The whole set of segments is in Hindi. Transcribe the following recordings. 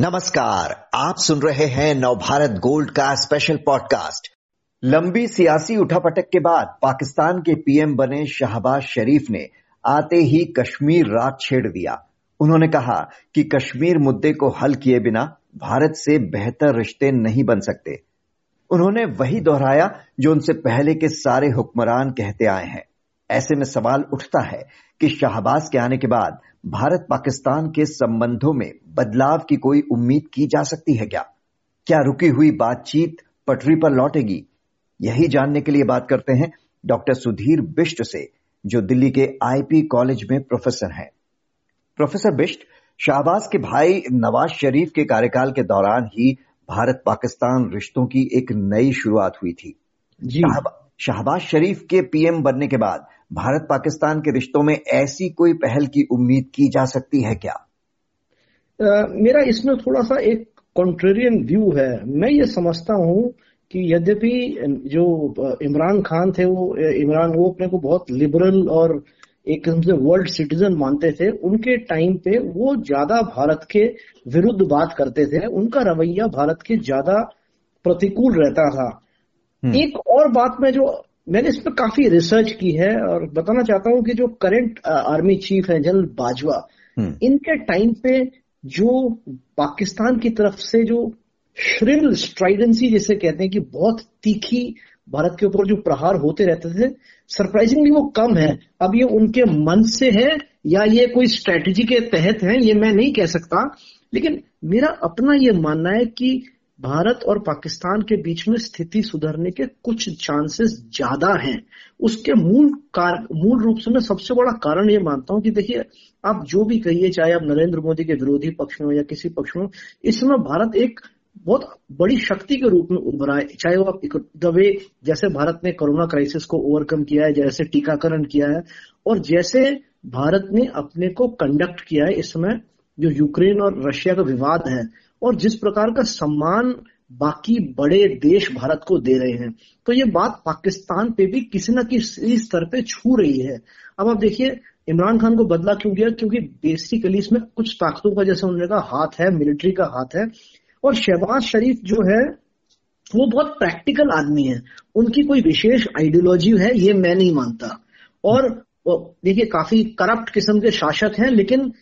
नमस्कार, आप सुन रहे हैं नवभारत गोल्ड का स्पेशल पॉडकास्ट लंबी सियासी उठापटक के बाद पाकिस्तान के पीएम बने शहबाज शरीफ ने आते ही कश्मीर रात छेड़ दिया। उन्होंने कहा कि कश्मीर मुद्दे को हल किए बिना भारत से बेहतर रिश्ते नहीं बन सकते। उन्होंने वही दोहराया जो उनसे पहले के सारे हुक्मरान कहते आए हैं। ऐसे में सवाल उठता है कि शाहबाज के आने के बाद भारत पाकिस्तान के संबंधों में बदलाव की कोई उम्मीद की जा सकती है क्या? क्या रुकी हुई बातचीत पटरी पर लौटेगी? यही जानने के लिए बात करते हैं डॉक्टर सुधीर बिष्ट से जो दिल्ली के आईपी कॉलेज में प्रोफेसर हैं। प्रोफेसर बिष्ट शाहबाज के भाई नवाज़ शरीफ के कार्यकाल के दौरान ही भारत पाकिस्तान रिश्तों की एक नई शुरुआत हुई थी। जी। शाहबाज शरीफ के पीएम बनने के बाद भारत पाकिस्तान के रिश्तों में ऐसी कोई पहल की उम्मीद की जा सकती है क्या? आ, मेरा इसमें थोड़ा सा एक कॉन्ट्रेरियन व्यू है। मैं ये समझता हूँ कि यद्यपि जो इमरान खान थे वो इमरान वो अपने को बहुत लिबरल और एक किस्म से वर्ल्ड सिटीजन मानते थे। उनके टाइम पे वो ज़्यादा भारत के विरुद्ध बात करते थे। उनका रवैया भारत के ज़्यादा प्रतिकूल रहता था। हम्म। एक और बात में जो मैंने इस पर काफ़ी रिसर्च की है और बताना चाहता हूँ कि जो करंट आर्मी चीफ है जनरल बाजवा हम्म। इनके टाइम पे जो पाकिस्तान की तरफ़ से जो श्रिल स्ट्राइडेंसी जिसे कहते हैं कि बहुत तीखी भारत के ऊपर जो प्रहार होते रहते थे सरप्राइजिंगली वो कम है अब ये उनके मन से है या ये कोई स्ट्रेटेजी के तहत है ये मैं नहीं कह सकता लेकिन मेरा अपना ये मानना है कि भारत और पाकिस्तान के बीच में स्थिति सुधरने के कुछ चांसेस ज़्यादा हैं। उसके मूल कार, मूल रूप से मैं सबसे बड़ा कारण ये मानता हूँ कि देखिए, आप जो भी कहिए, चाहे आप नरेंद्र मोदी के विरोधी पक्ष में या किसी पक्ष में इस समय भारत एक बहुत बड़ी शक्ति के रूप में उभरा है चाहे वो आप दबे जैसे भारत ने कोरोना क्राइसिस को ओवरकम किया है, जैसे टीकाकरण किया है, और जैसे भारत ने अपने को कंडक्ट किया है, इस समय जो यूक्रेन और रशिया का विवाद है और जिस प्रकार का सम्मान बाकी बड़े देश भारत को दे रहे हैं तो ये बात पाकिस्तान पे भी किसी न किसी स्तर पे छू रही है। अब आप देखिए, इमरान खान को बदला क्यों किया क्योंकि बेसिकली इसमें कुछ ताकतों का जैसे उन्होंने कहा, हाथ है मिलिट्री का हाथ है। और शहबाज शरीफ जो है, वो बहुत प्रैक्टिकल आदमी है। उनकी कोई विशेष आइडियोलॉजी है, ये मैं नहीं मानता। और देखिए, काफ़ी करप्ट किस्म के शासक हैं, लेकिन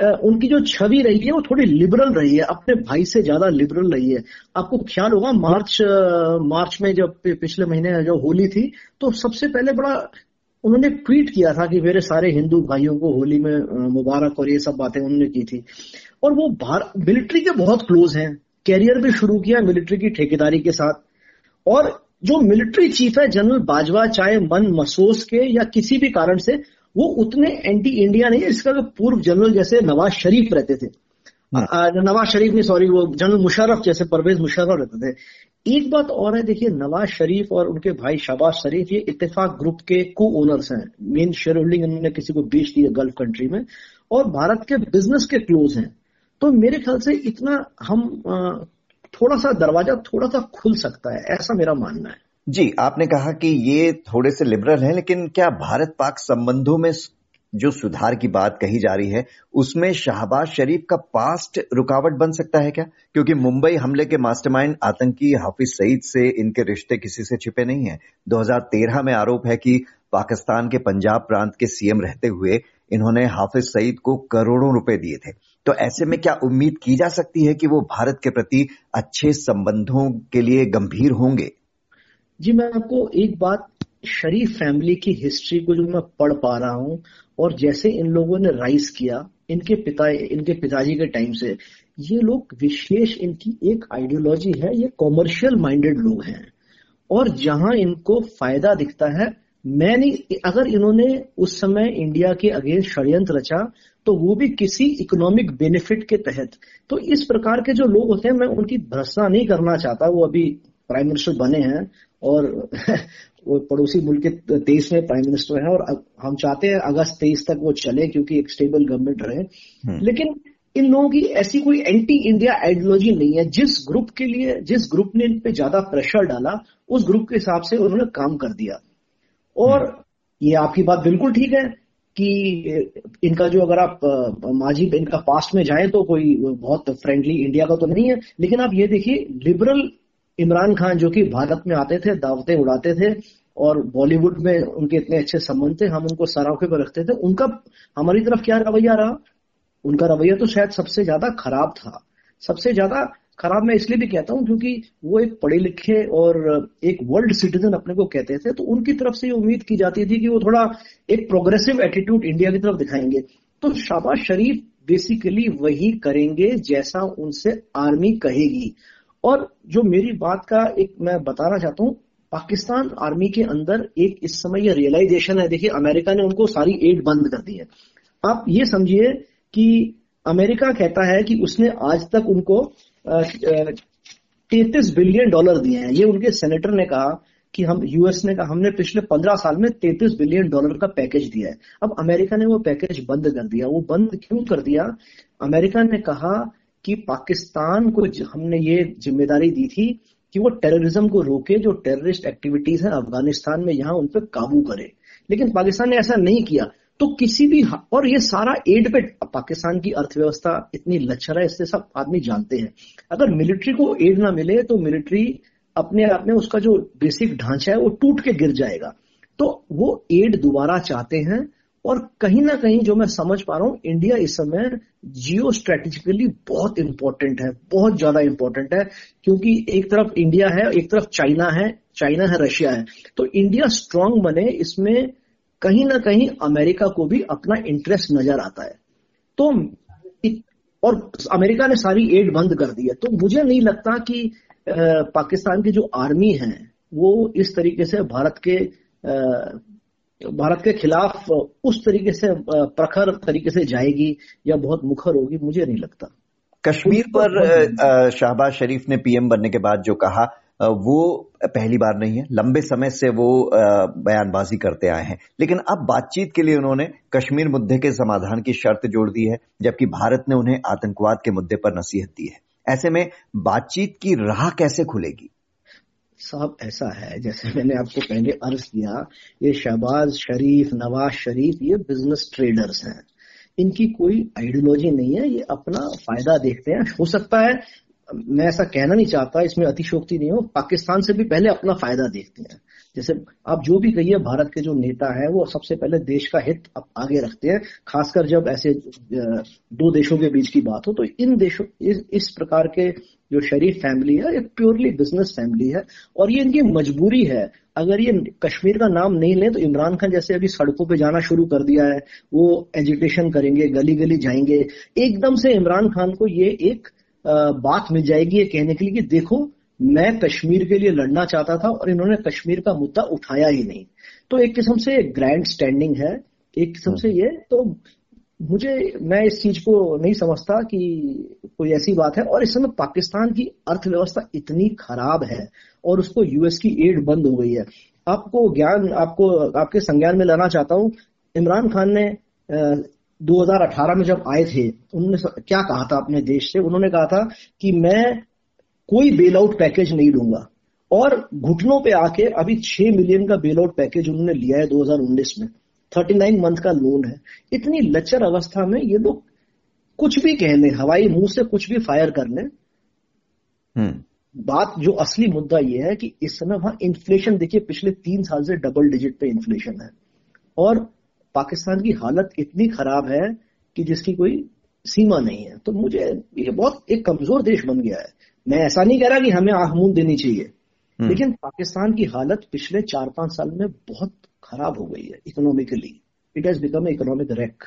उनकी जो छवि रही है, वो थोड़ी लिबरल रही है। अपने भाई से ज़्यादा लिबरल रही है। आपको ख्याल होगा, मार्च मार्च में जब पिछले महीने जो होली थी तो सबसे पहले बड़ा उन्होंने ट्वीट किया था कि मेरे सारे हिंदू भाइयों को होली में मुबारक और ये सब बातें उन्होंने की थी। और वो मिलिट्री के बहुत क्लोज हैं। कैरियर भी शुरू किया मिलिट्री की ठेकेदारी के साथ। और जो मिलिट्री चीफ है जनरल बाजवा, चाहे मन मसोस के या किसी भी कारण से वो उतने एंटी इंडिया नहीं है इसका जो पूर्व जनरल जैसे नवाज़ शरीफ रहते थे। हाँ। नवाज़ शरीफ नहीं सॉरी वो जनरल मुशर्रफ जैसे परवेज मुशर्रफ रहते थे। एक बात और है देखिए नवाज़ शरीफ और उनके भाई शबाज शरीफ ये इत्तेफाक ग्रुप के को ओनर्स हैं। मेन शेयर होल्डिंग इन्होंने किसी को बेच दी है गल्फ कंट्री में। और भारत के बिज़नेस के क्लोज हैं। तो मेरे ख्याल से इतना हम थोड़ा सा दरवाज़ा थोड़ा सा खुल सकता है ऐसा मेरा मानना है। जी, आपने कहा कि ये थोड़े से लिबरल हैं, लेकिन क्या भारत पाक संबंधों में जो सुधार की बात कही जा रही है, उसमें शाहबाज़ शरीफ का पास्ट रुकावट बन सकता है क्या? क्योंकि मुंबई हमले के मास्टरमाइंड आतंकी हाफिज सईद से इनके रिश्ते किसी से छिपे नहीं हैं। 2013 में आरोप है कि पाकिस्तान के पंजाब प्रांत के सीएम रहते हुए इन्होंने हाफिज सईद को करोड़ों रुपए दिए थे। तो ऐसे में क्या उम्मीद की जा सकती है कि वो भारत के प्रति अच्छे संबंधों के लिए गंभीर होंगे? जी, मैं आपको एक बात शरीफ फैमिली की हिस्ट्री को जो मैं पढ़ पा रहा हूँ, और जैसे इन लोगों ने राइज किया, इनके पिता, इनके पिताजी के टाइम से, ये लोग विशेष इनकी एक आइडियोलॉजी है, ये कॉमर्शियल माइंडेड लोग हैं। और जहाँ इनको फ़ायदा दिखता है मैं नहीं अगर इन्होंने उस समय इंडिया के अगेंस्ट षड्यंत्र रचा तो वो भी किसी इकोनॉमिक बेनिफिट के तहत। तो इस प्रकार के जो लोग होते हैं, मैं उनकी भर्सना नहीं करना चाहता, वो अभी प्राइम मिनिस्टर बने हैं और वो पड़ोसी मुल्क के तेईस में प्राइम मिनिस्टर हैं और हम चाहते हैं अगस्त तेईस तक वो चले क्योंकि एक स्टेबल गवर्नमेंट रहे हम्म। लेकिन इन लोगों की ऐसी कोई एंटी इंडिया आइडियोलॉजी नहीं है जिस ग्रुप के लिए जिस ग्रुप ने इन पे ज़्यादा प्रेशर डाला उस ग्रुप के हिसाब से उन्होंने काम कर दिया और हम्म। ये आपकी बात बिल्कुल ठीक है कि इनका जो अगर आप माजी इनका पास्ट में जाएँ तो कोई बहुत फ्रेंडली इंडिया का तो नहीं है लेकिन आप ये देखिए लिबरल इमरान खान जो कि भारत में आते थे, दावतें उड़ाते थे और बॉलीवुड में उनके इतने अच्छे संबंध थे, हम उनको सराखे पर रखते थे। उनका, हमारी तरफ़ क्या रवैया रहा? उनका रवैया तो शायद सबसे ज़्यादा खराब था। सबसे ज़्यादा खराब मैं इसलिए भी कहता हूँ क्योंकि वो एक पढ़े लिखे और एक वर्ल्ड सिटीजन अपने को कहते थे तो उनकी तरफ़ से ये उम्मीद की जाती थी कि वो थोड़ा एक प्रोग्रेसिव एटीट्यूड इंडिया की तरफ़ दिखाएँगे। तो शाबाज शरीफ बेसिकली वही करेंगे जैसा उनसे आर्मी कहेगी। और जो मेरी बात का एक मैं बताना चाहता हूँ, पाकिस्तान आर्मी के अंदर एक इस समय यह रियलाइजेशन है। देखिए, अमेरिका ने उनको सारी एड बंद कर दी है। आप ये समझिए कि अमेरिका कहता है कि उसने आज तक उनको तैतीस बिलियन डॉलर दिए हैं। ये उनके सेनेटर ने कहा कि हम यूएस ने कहा, हमने पिछले पंद्रह साल में तैतीस बिलियन डॉलर का पैकेज दिया है। अब अमेरिका ने वो पैकेज बंद कर दिया। वो बंद क्यों कर दिया? अमेरिका ने कहा कि पाकिस्तान को हमने ये ज़िम्मेदारी दी थी कि वो टेररिज्म को रोके, जो टेररिस्ट एक्टिविटीज़ है अफ़गानिस्तान में यहाँ उन पर काबू करे। लेकिन पाकिस्तान ने ऐसा नहीं किया। तो किसी भी और ये सारा एड पे पाकिस्तान की अर्थव्यवस्था इतनी लच्छर है, इससे सब आदमी जानते हैं। अगर मिलिट्री को एड ना मिले तो मिलिट्री अपने आप में उसका जो बेसिक ढांचा है, वो टूट के गिर जाएगा। तो वो एड दोबारा चाहते हैं और कहीं ना कहीं जो मैं समझ पा रहा हूँ इंडिया इस समय जियो स्ट्रेटेजिकली बहुत इंपॉर्टेंट है, बहुत ज़्यादा इंपॉर्टेंट है, क्योंकि एक तरफ़ इंडिया है, एक तरफ़ चाइना है चाइना है रशिया है। तो इंडिया स्ट्रांग बने, इसमें कहीं ना कहीं अमेरिका को भी अपना इंटरेस्ट नज़र आता है। तो और अमेरिका ने सारी एड बंद कर दी है। तो मुझे नहीं लगता कि पाकिस्तान की जो आर्मी है, वो इस तरीके से भारत के भारत के खिलाफ उस तरीके से प्रखर तरीके से जाएगी या बहुत मुखर होगी मुझे नहीं लगता। कश्मीर पर शहबाज शरीफ ने पीएम बनने के बाद जो कहा वो पहली बार नहीं है। लंबे समय से वो बयानबाजी करते आए हैं। लेकिन अब बातचीत के लिए उन्होंने कश्मीर मुद्दे के समाधान की शर्त जोड़ दी है जबकि भारत ने उन्हें आतंकवाद के मुद्दे पर नसीहत दी है। ऐसे में बातचीत की राह कैसे खुलेगी? साहब, ऐसा है, जैसे मैंने आपको पहले अर्ज़ किया ये शहबाज शरीफ, नवाज़ शरीफ, ये बिज़नेस ट्रेडर्स हैं। इनकी कोई आइडियोलॉजी नहीं है, ये अपना फ़ायदा देखते हैं। हो सकता है, मैं ऐसा कहना नहीं चाहता, इसमें अतिशोक्ति नहीं हो, पाकिस्तान से भी पहले अपना फ़ायदा देखते हैं। जैसे आप जो भी कहिए भारत के जो नेता है वो सबसे पहले देश का हित आगे रखते हैं खासकर जब ऐसे दो देशों के बीच की बात हो तो इन देशों इस, इस प्रकार के जो शरीफ फैमिली है एक प्योरली बिज़नेस फैमिली है और ये इनकी मजबूरी है। अगर ये कश्मीर का नाम नहीं ले तो इमरान खान जैसे अभी सड़कों पे जाना शुरू कर दिया है वो एजुटेशन करेंगे गली गली जाएँगे। एकदम से इमरान खान को ये एक बात मिल जाएगी ये कहने के लिए कि देखो मैं कश्मीर के लिए लड़ना चाहता था और इन्होंने कश्मीर का मुद्दा उठाया ही नहीं। तो एक किस्म से ग्रैंड स्टैंडिंग है, एक किस्म से ये तो मुझे, मैं इस चीज़ को नहीं समझता कि कोई ऐसी बात है। और इस समय पाकिस्तान की अर्थव्यवस्था इतनी खराब है और उसको यूएस की एड बंद हो गई है। आपको ज्ञान, आपको, आपके संज्ञान में लाना चाहता हूँ, इमरान खान ने 2018 में जब आए थे, उन्होंने क्या कहा था अपने देश से? उन्होंने कहा था कि मैं कोई बेल आउट पैकेज नहीं दूँगा। और घुटनों पे आके अभी छह मिलियन का बेल आउट पैकेज उन्होंने लिया है 2019 में। 39 मंथ का लोन है। इतनी लचर अवस्था में ये लोग कुछ भी कह लें हवाई मुँह से कुछ भी फायर कर लें। हम्म। बात जो असली मुद्दा यह है कि इस समय वहाँ इन्फ्लेशन देखिए पिछले तीन साल से डबल डिजिट पे इन्फ्लेशन है। और पाकिस्तान की हालत इतनी खराब है कि जिसकी कोई सीमा नहीं है। तो मुझे ये बहुत एक कमज़ोर देश बन गया है। मैं ऐसा नहीं कह रहा कि हमें आहमून देनी चाहिए। हम्म। लेकिन पाकिस्तान की हालत पिछले चार पाँच साल में बहुत खराब हो गई है economically it has become economic wreck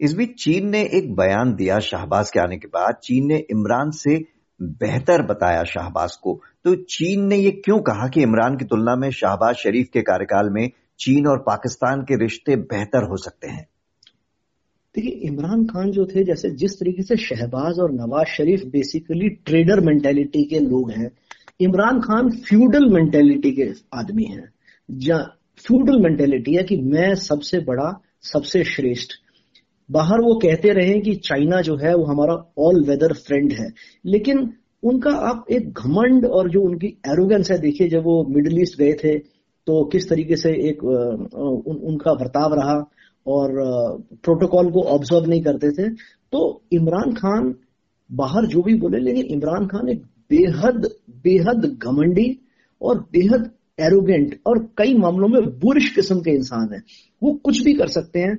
इस बीच चीन ने एक बयान दिया शाहबाज के आने के बाद। चीन ने इमरान से बेहतर बताया शाहबाज को। तो चीन ने ये क्यों कहा कि इमरान की तुलना में शाहबाज शरीफ के कार्यकाल में चीन और पाकिस्तान के रिश्ते बेहतर हो सकते हैं? देखिए इमरान खान जो थे जैसे जिस तरीके से शहबाज और Nawaz Sharif basically trader mentality के लोग हैं इमरान खान फ्यूडल मेंटेलिटी के आदमी हैं। जहाँ फ्यूडल मेंटेलिटी है कि मैं सबसे बड़ा सबसे श्रेष्ठ। बाहर वो कहते रहे कि चाइना जो है वो हमारा ऑल वेदर फ्रेंड है। लेकिन उनका आप एक घमंड और जो उनकी एरोगेंस है देखिए जब वो मिडल ईस्ट गए थे तो किस तरीके से एक उन, उनका बर्ताव रहा। और प्रोटोकॉल को ऑब्ज़र्व नहीं करते थे। तो इमरान खान बाहर जो भी बोले, लेकिन इमरान खान एक बेहद बेहद घमंडी और बेहद एरोगेंट और कई मामलों में बुरिश किस्म के इंसान है। वो कुछ भी कर सकते हैं।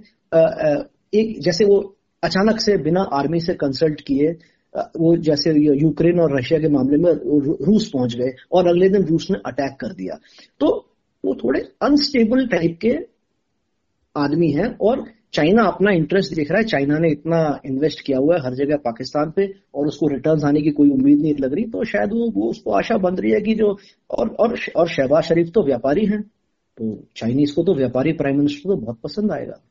एक जैसे वो अचानक से बिना आर्मी से कंसल्ट किए वो जैसे यूक्रेन और रशिया के मामले में रूस पहुँच गए और अगले दिन रूस ने अटैक कर दिया। तो वो थोड़े अनस्टेबल टाइप के आदमी है और चाइना अपना इंटरेस्ट देख रहा है। चाइना ने इतना इन्वेस्ट किया हुआ है हर जगह पाकिस्तान पे और उसको रिटर्न आने की कोई उम्मीद नहीं लग रही। तो शायद वो, वो उसको आशा बन रही है कि जो और और और शहबाज शरीफ तो व्यापारी हैं। तो चाइनीज़ को तो व्यापारी प्राइम मिनिस्टर तो बहुत पसंद आएगा।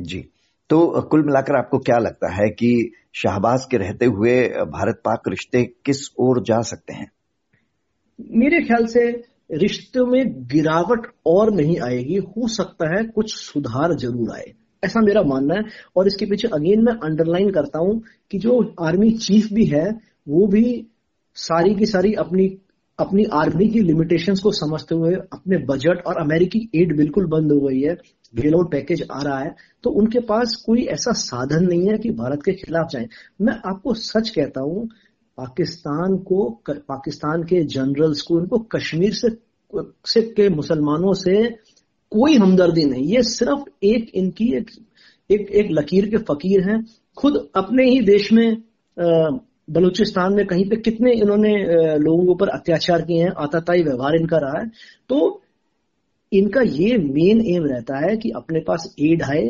जी। तो कुल मिलाकर आपको क्या लगता है कि शहबाज के रहते हुए भारत पाक रिश्ते किस ओर जा सकते हैं? मेरे ख्याल से रिश्तों में गिरावट और नहीं आएगी, हो सकता है कुछ सुधार ज़रूर आए। ऐसा मेरा मानना है। और इसके पीछे अगेन मैं अंडरलाइन करता हूँ कि जो आर्मी चीफ भी है, वो भी सारी की सारी अपनी अपनी आर्मी की लिमिटेशंस को समझते हुए अपने बजट और अमेरिकी एड बिल्कुल बंद हो गई है। बेल आउट पैकेज आ रहा है। तो उनके पास कोई ऐसा साधन नहीं है कि भारत के खिलाफ जाए। मैं आपको सच कहता हूँ पाकिस्तान को पाकिस्तान के जनरल्स को उनको कश्मीर से सिख के मुसलमानों से कोई हमदर्दी नहीं। ये सिर्फ़ एक इनकी एक एक, एक लकीर के फकीर हैं। खुद अपने ही देश में बलूचिस्तान में कहीं पे कितने इन्होंने लोगों के ऊपर अत्याचार किए हैं आताताई व्यवहार इनका रहा है। तो इनका ये मेन एम रहता है कि अपने पास एड आए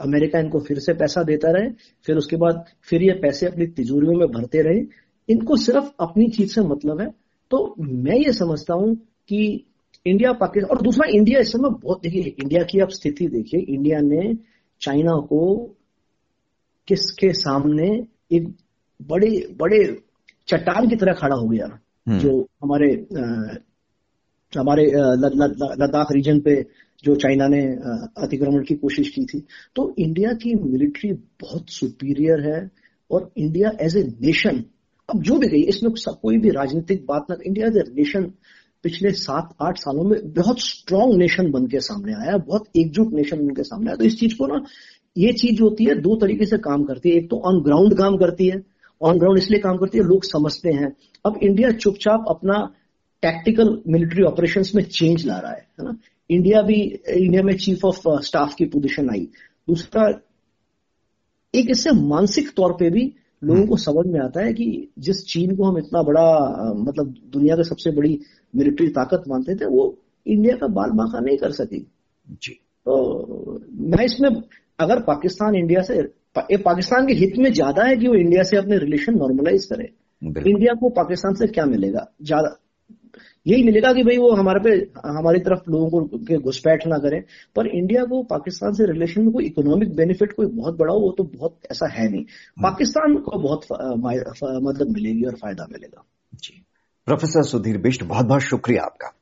अमेरिका इनको फिर से पैसा देता रहे फिर उसके बाद फिर ये पैसे अपनी तिजोरियों में भरते रहे। इनको सिर्फ़ अपनी चीज़ से मतलब है। तो मैं ये समझता हूँ कि इंडिया पाकिस्तान और दूसरा इंडिया इस समय बहुत देखिए इंडिया की आप स्थिति देखिए। इंडिया ने चाइना को किसके सामने एक बड़े बड़े चट्टान की तरह खड़ा हो गया। हम्म। जो हमारे आ, हमारे लद्दाख रीजन पे जो चाइना ने अतिक्रमण की कोशिश की थी। तो इंडिया की मिलिट्री बहुत सुपीरियर है और इंडिया एज ए नेशन अब जो भी गई इसमें कोई भी राजनीतिक बात ना इंडिया एज नेशन पिछले सात आठ सालों में बहुत स्ट्रांग नेशन बन के सामने आया, बहुत एकजुट नेशन बन के सामने आया। तो इस चीज़ को ना, ये चीज़ जो होती है, दो तरीके से काम करती है। एक तो ऑन ग्राउंड काम करती है ऑन ग्राउंड इसलिए काम करती है, लोग समझते हैं। अब इंडिया चुपचाप अपना टैक्टिकल मिलिट्री ऑपरेशन में चेंज ला रहा है है ना? इंडिया भी इंडिया में चीफ ऑफ़ स्टाफ की पोजिशन आई। दूसरा, एक इससे मानसिक तौर पे भी लोगों को समझ में आता है कि जिस चीन को हम इतना बड़ा मतलब दुनिया की सबसे बड़ी मिलिट्री ताकत मानते थे वो इंडिया का बाल बांका नहीं कर सकी। जी। तो मैं इसमें अगर पाकिस्तान इंडिया से पा, पाकिस्तान के हित में ज़्यादा है कि वो इंडिया से अपने रिलेशन नॉर्मलाइज करे। इंडिया को पाकिस्तान से क्या मिलेगा? ज़्यादा यही मिलेगा कि भाई वो हमारे पे हमारी तरफ़ लोगों को घुसपैठ ना करें। पर इंडिया को पाकिस्तान से रिलेशन में कोई इकोनॉमिक बेनिफिट कोई बहुत बड़ा हो वो तो बहुत ऐसा है नहीं। हाँ। पाकिस्तान को बहुत मतलब मिलेगी और फ़ायदा मिलेगा। जी। प्रोफेसर सुधीर बिष्ट बहुत बहुत शुक्रिया आपका।